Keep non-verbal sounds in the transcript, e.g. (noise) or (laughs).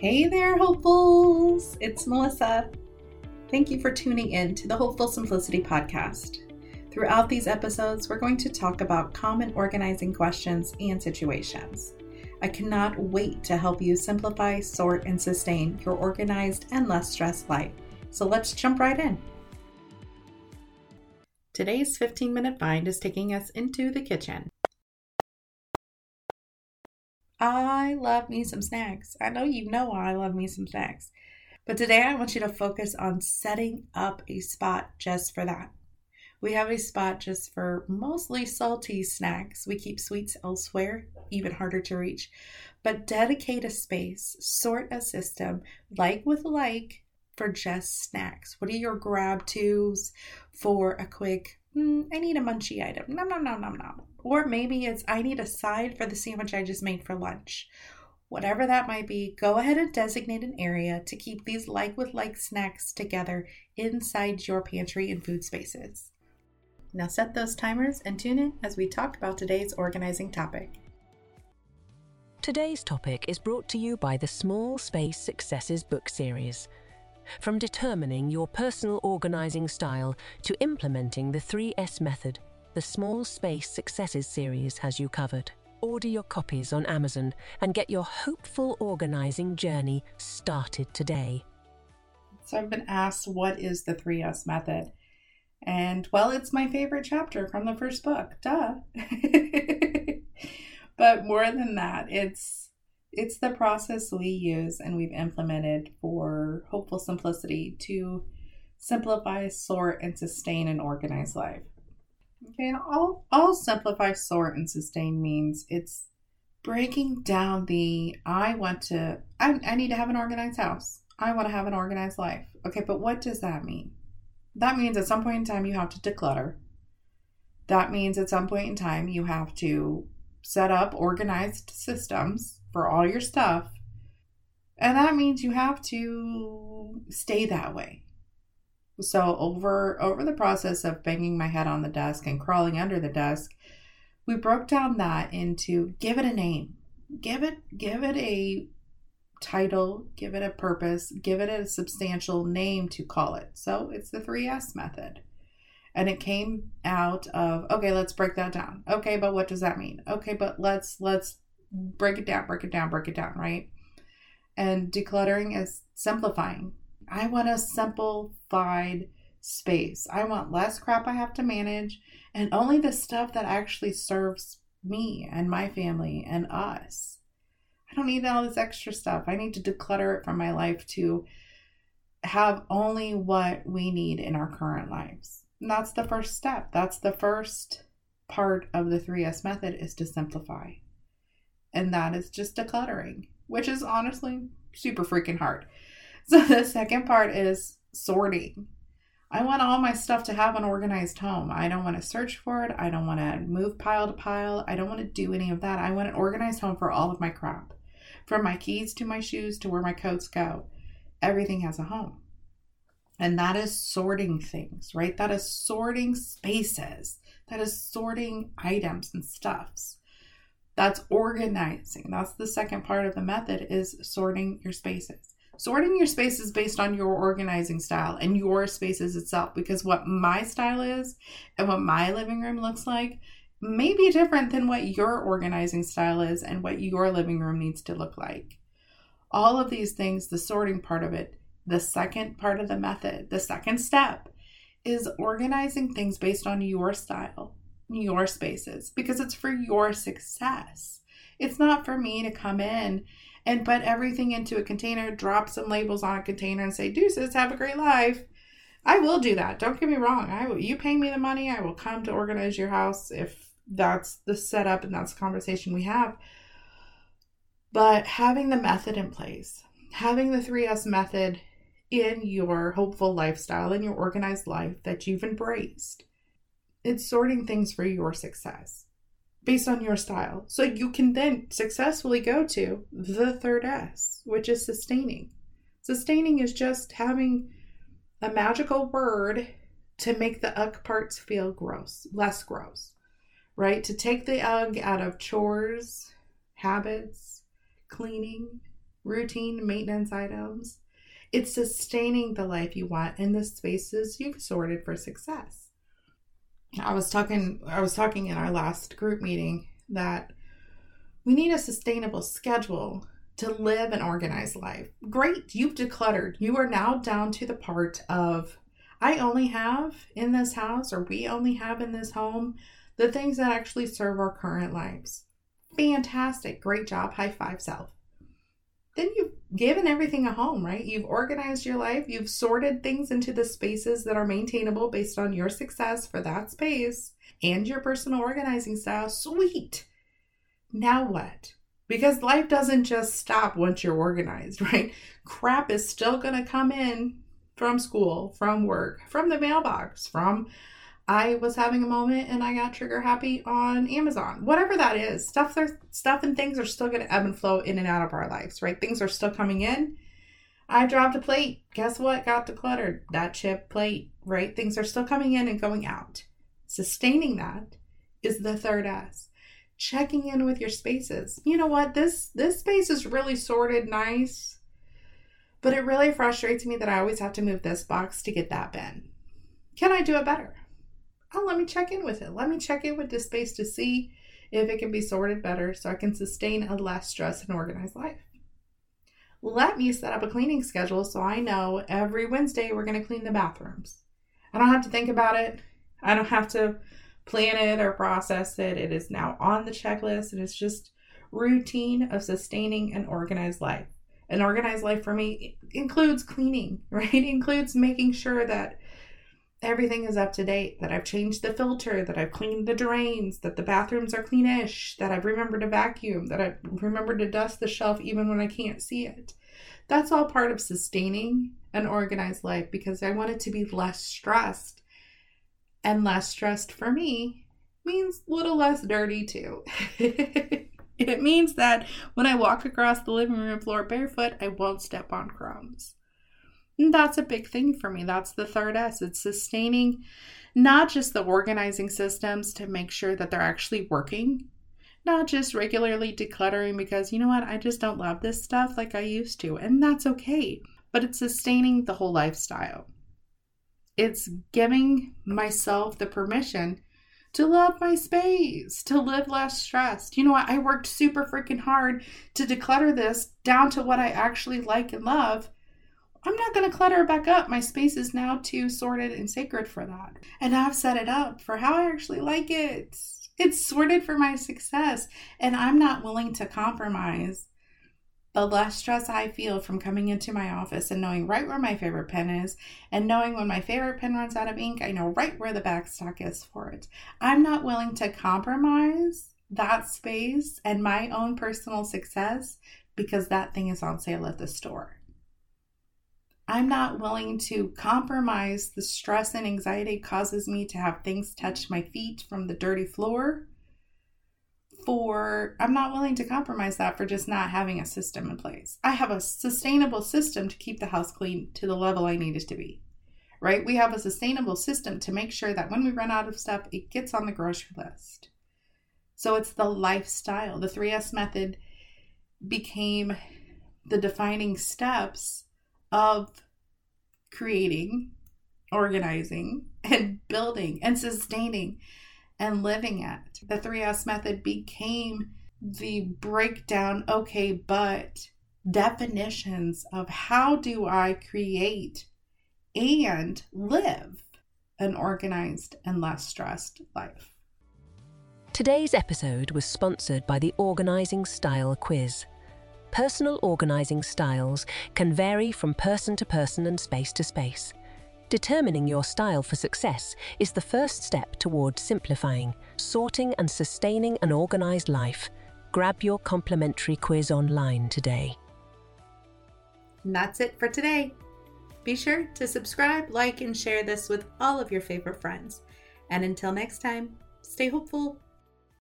Hey there, hopefuls! It's Melissa. Thank you for tuning in to the Hopeful Simplicity podcast. Throughout these episodes, we're going to talk about common organizing questions and situations. I cannot wait to help you simplify, sort, and sustain your organized and less stressed life. So let's jump right in. Today's 15 minute find is taking us into the kitchen. I love me some snacks. I know you know I love me some snacks. But today I want you to focus on setting up a spot just for that. We have a spot just for mostly salty snacks. We keep sweets elsewhere, even harder to reach. But dedicate a space, sort a system, like with like, for just snacks. What are your grab tos for a quick, mm, I need a munchie item? Nom, nom, nom, nom, nom. Or maybe it's, I need a side for the sandwich I just made for lunch. Whatever that might be, go ahead and designate an area to keep these like with like snacks together inside your pantry and food spaces. Now set those timers and tune in as we talk about today's organizing topic. Today's topic is brought to you by the Small Space Successes book series. From determining your personal organizing style to implementing the 3S method, the Small Space Successes series has you covered. Order your copies on Amazon and get your hopeful organizing journey started today. So, I've been asked what is the 3S method? And well, it's my favorite chapter from the first book. Duh. (laughs) but more than that, it's it's the process we use and we've implemented for hopeful simplicity to simplify, sort, and sustain an organized life. Okay, all all simplify, sort, and sustain means it's breaking down the I want to I, I need to have an organized house. I want to have an organized life. Okay, but what does that mean? That means at some point in time you have to declutter. That means at some point in time you have to set up organized systems for all your stuff. And that means you have to stay that way. So over over the process of banging my head on the desk and crawling under the desk, we broke down that into give it a name. Give it give it a title, give it a purpose, give it a substantial name to call it. So it's the 3S method. And it came out of okay, let's break that down. Okay, but what does that mean? Okay, but let's let's break it down, break it down, break it down, right? And decluttering is simplifying. I want a simplified space. I want less crap I have to manage and only the stuff that actually serves me and my family and us. I don't need all this extra stuff. I need to declutter it from my life to have only what we need in our current lives. And that's the first step. That's the first part of the 3S method is to simplify. And that is just decluttering, which is honestly super freaking hard. (laughs) So the second part is sorting. I want all my stuff to have an organized home. I don't want to search for it. I don't want to move pile to pile. I don't want to do any of that. I want an organized home for all of my crap. From my keys to my shoes to where my coats go, everything has a home. And that is sorting things, right? That is sorting spaces. That is sorting items and stuffs. That's organizing. That's the second part of the method is sorting your spaces. Sorting your spaces based on your organizing style and your spaces itself because what my style is and what my living room looks like may be different than what your organizing style is and what your living room needs to look like. All of these things, the sorting part of it, the second part of the method, the second step is organizing things based on your style, your spaces, because it's for your success. It's not for me to come in and put everything into a container, drop some labels on a container, and say, deuces, have a great life. I will do that. Don't get me wrong. I will, you pay me the money. I will come to organize your house if that's the setup and that's the conversation we have. But having the method in place, having the 3S method in your hopeful lifestyle, in your organized life that you've embraced, it's sorting things for your success based on your style. So you can then successfully go to the third S, which is sustaining. Sustaining is just having a magical word to make the ugh parts feel gross, less gross right? To take the ugh out of chores, habits, cleaning, routine maintenance items. It's sustaining the life you want in the spaces you've sorted for success. I was talking I was talking in our last group meeting that we need a sustainable schedule to live an organized life. Great, you've decluttered. You are now down to the part of I only have in this house or we only have in this home the things that actually serve our current lives. Fantastic. Great job. High five self. Then you've given everything a home, right? You've organized your life. You've sorted things into the spaces that are maintainable based on your success for that space and your personal organizing style. Sweet. Now what? Because life doesn't just stop once you're organized, (laughs) right? Crap is still going to come in from school, from work, from the mailbox, from I was having a moment and I got trigger happy on Amazon. Whatever that is, stuff there, stuff and things are still going to ebb and flow in and out of our lives, right? Things are still coming in. I dropped a plate. Guess what? Got decluttered. That chip plate, right? Things are still coming in and going out. Sustaining that is the third S. Checking in with your spaces. You know what? This this space is really sorted nice, but it really frustrates me that I always have to move this box to get that bin. Can I do it better? Oh, let me check in with it. Let me check in with this space to see if it can be sorted better so I can sustain a less stress and organized life. Let me set up a cleaning schedule so I know every Wednesday we're going to clean the bathrooms. I don't have to think about it. I don't have to plan it or process it. It is now on the checklist and it's just routine of sustaining an organized life. An organized life for me includes cleaning, (laughs) right? It includes making sure that everything is up to date, that I've changed the filter, that I've cleaned the drains, that the bathrooms are cleanish, that I've remembered to vacuum, that I've remembered to dust the shelf even when I can't see it. That's all part of sustaining an organized life because I want it to be less stressed. And less stressed for me means a little less dirty too. (laughs) it means that when I walk across the living room floor barefoot, I won't step on crumbs. And that's a big thing for me. That's the third S. It's sustaining not just the organizing systems to make sure that they're actually working, not just regularly decluttering because, you know what, I just don't love this stuff like I used to. And that's okay. But it's sustaining the whole lifestyle. It's giving myself the permission to love my space, to live less stressed. You know what? I worked super freaking hard to declutter this down to what I actually like and love. I'm not going to clutter back up. My space is now too sorted and sacred for that. And I've set it up for how I actually like it. It's sorted for my success. And I'm not willing to compromise the less stress I feel from coming into my office and knowing right where my favorite pen is, and knowing when my favorite pen runs out of ink, I know right where the backstock is for it. I'm not willing to compromise that space and my own personal success because that thing is on sale at the store. I'm not willing to compromise the stress and anxiety causes me to have things touch my feet from the dirty floor. For I'm not willing to compromise that for just not having a system in place. I have a sustainable system to keep the house clean to the level I need it to be. Right? We have a sustainable system to make sure that when we run out of stuff, it gets on the grocery list. So it's the lifestyle. The 3S method became the defining steps of creating, organizing, and building and sustaining and living at. The 3S method became the breakdown, okay, but definitions of how do I create and live an organized and less stressed life. Today's episode was sponsored by the Organizing Style Quiz. Personal organising styles can vary from person to person and space to space. Determining your style for success is the first step towards simplifying, sorting, and sustaining an organised life. Grab your complimentary quiz online today. And that's it for today. Be sure to subscribe, like, and share this with all of your favorite friends. And until next time, stay hopeful,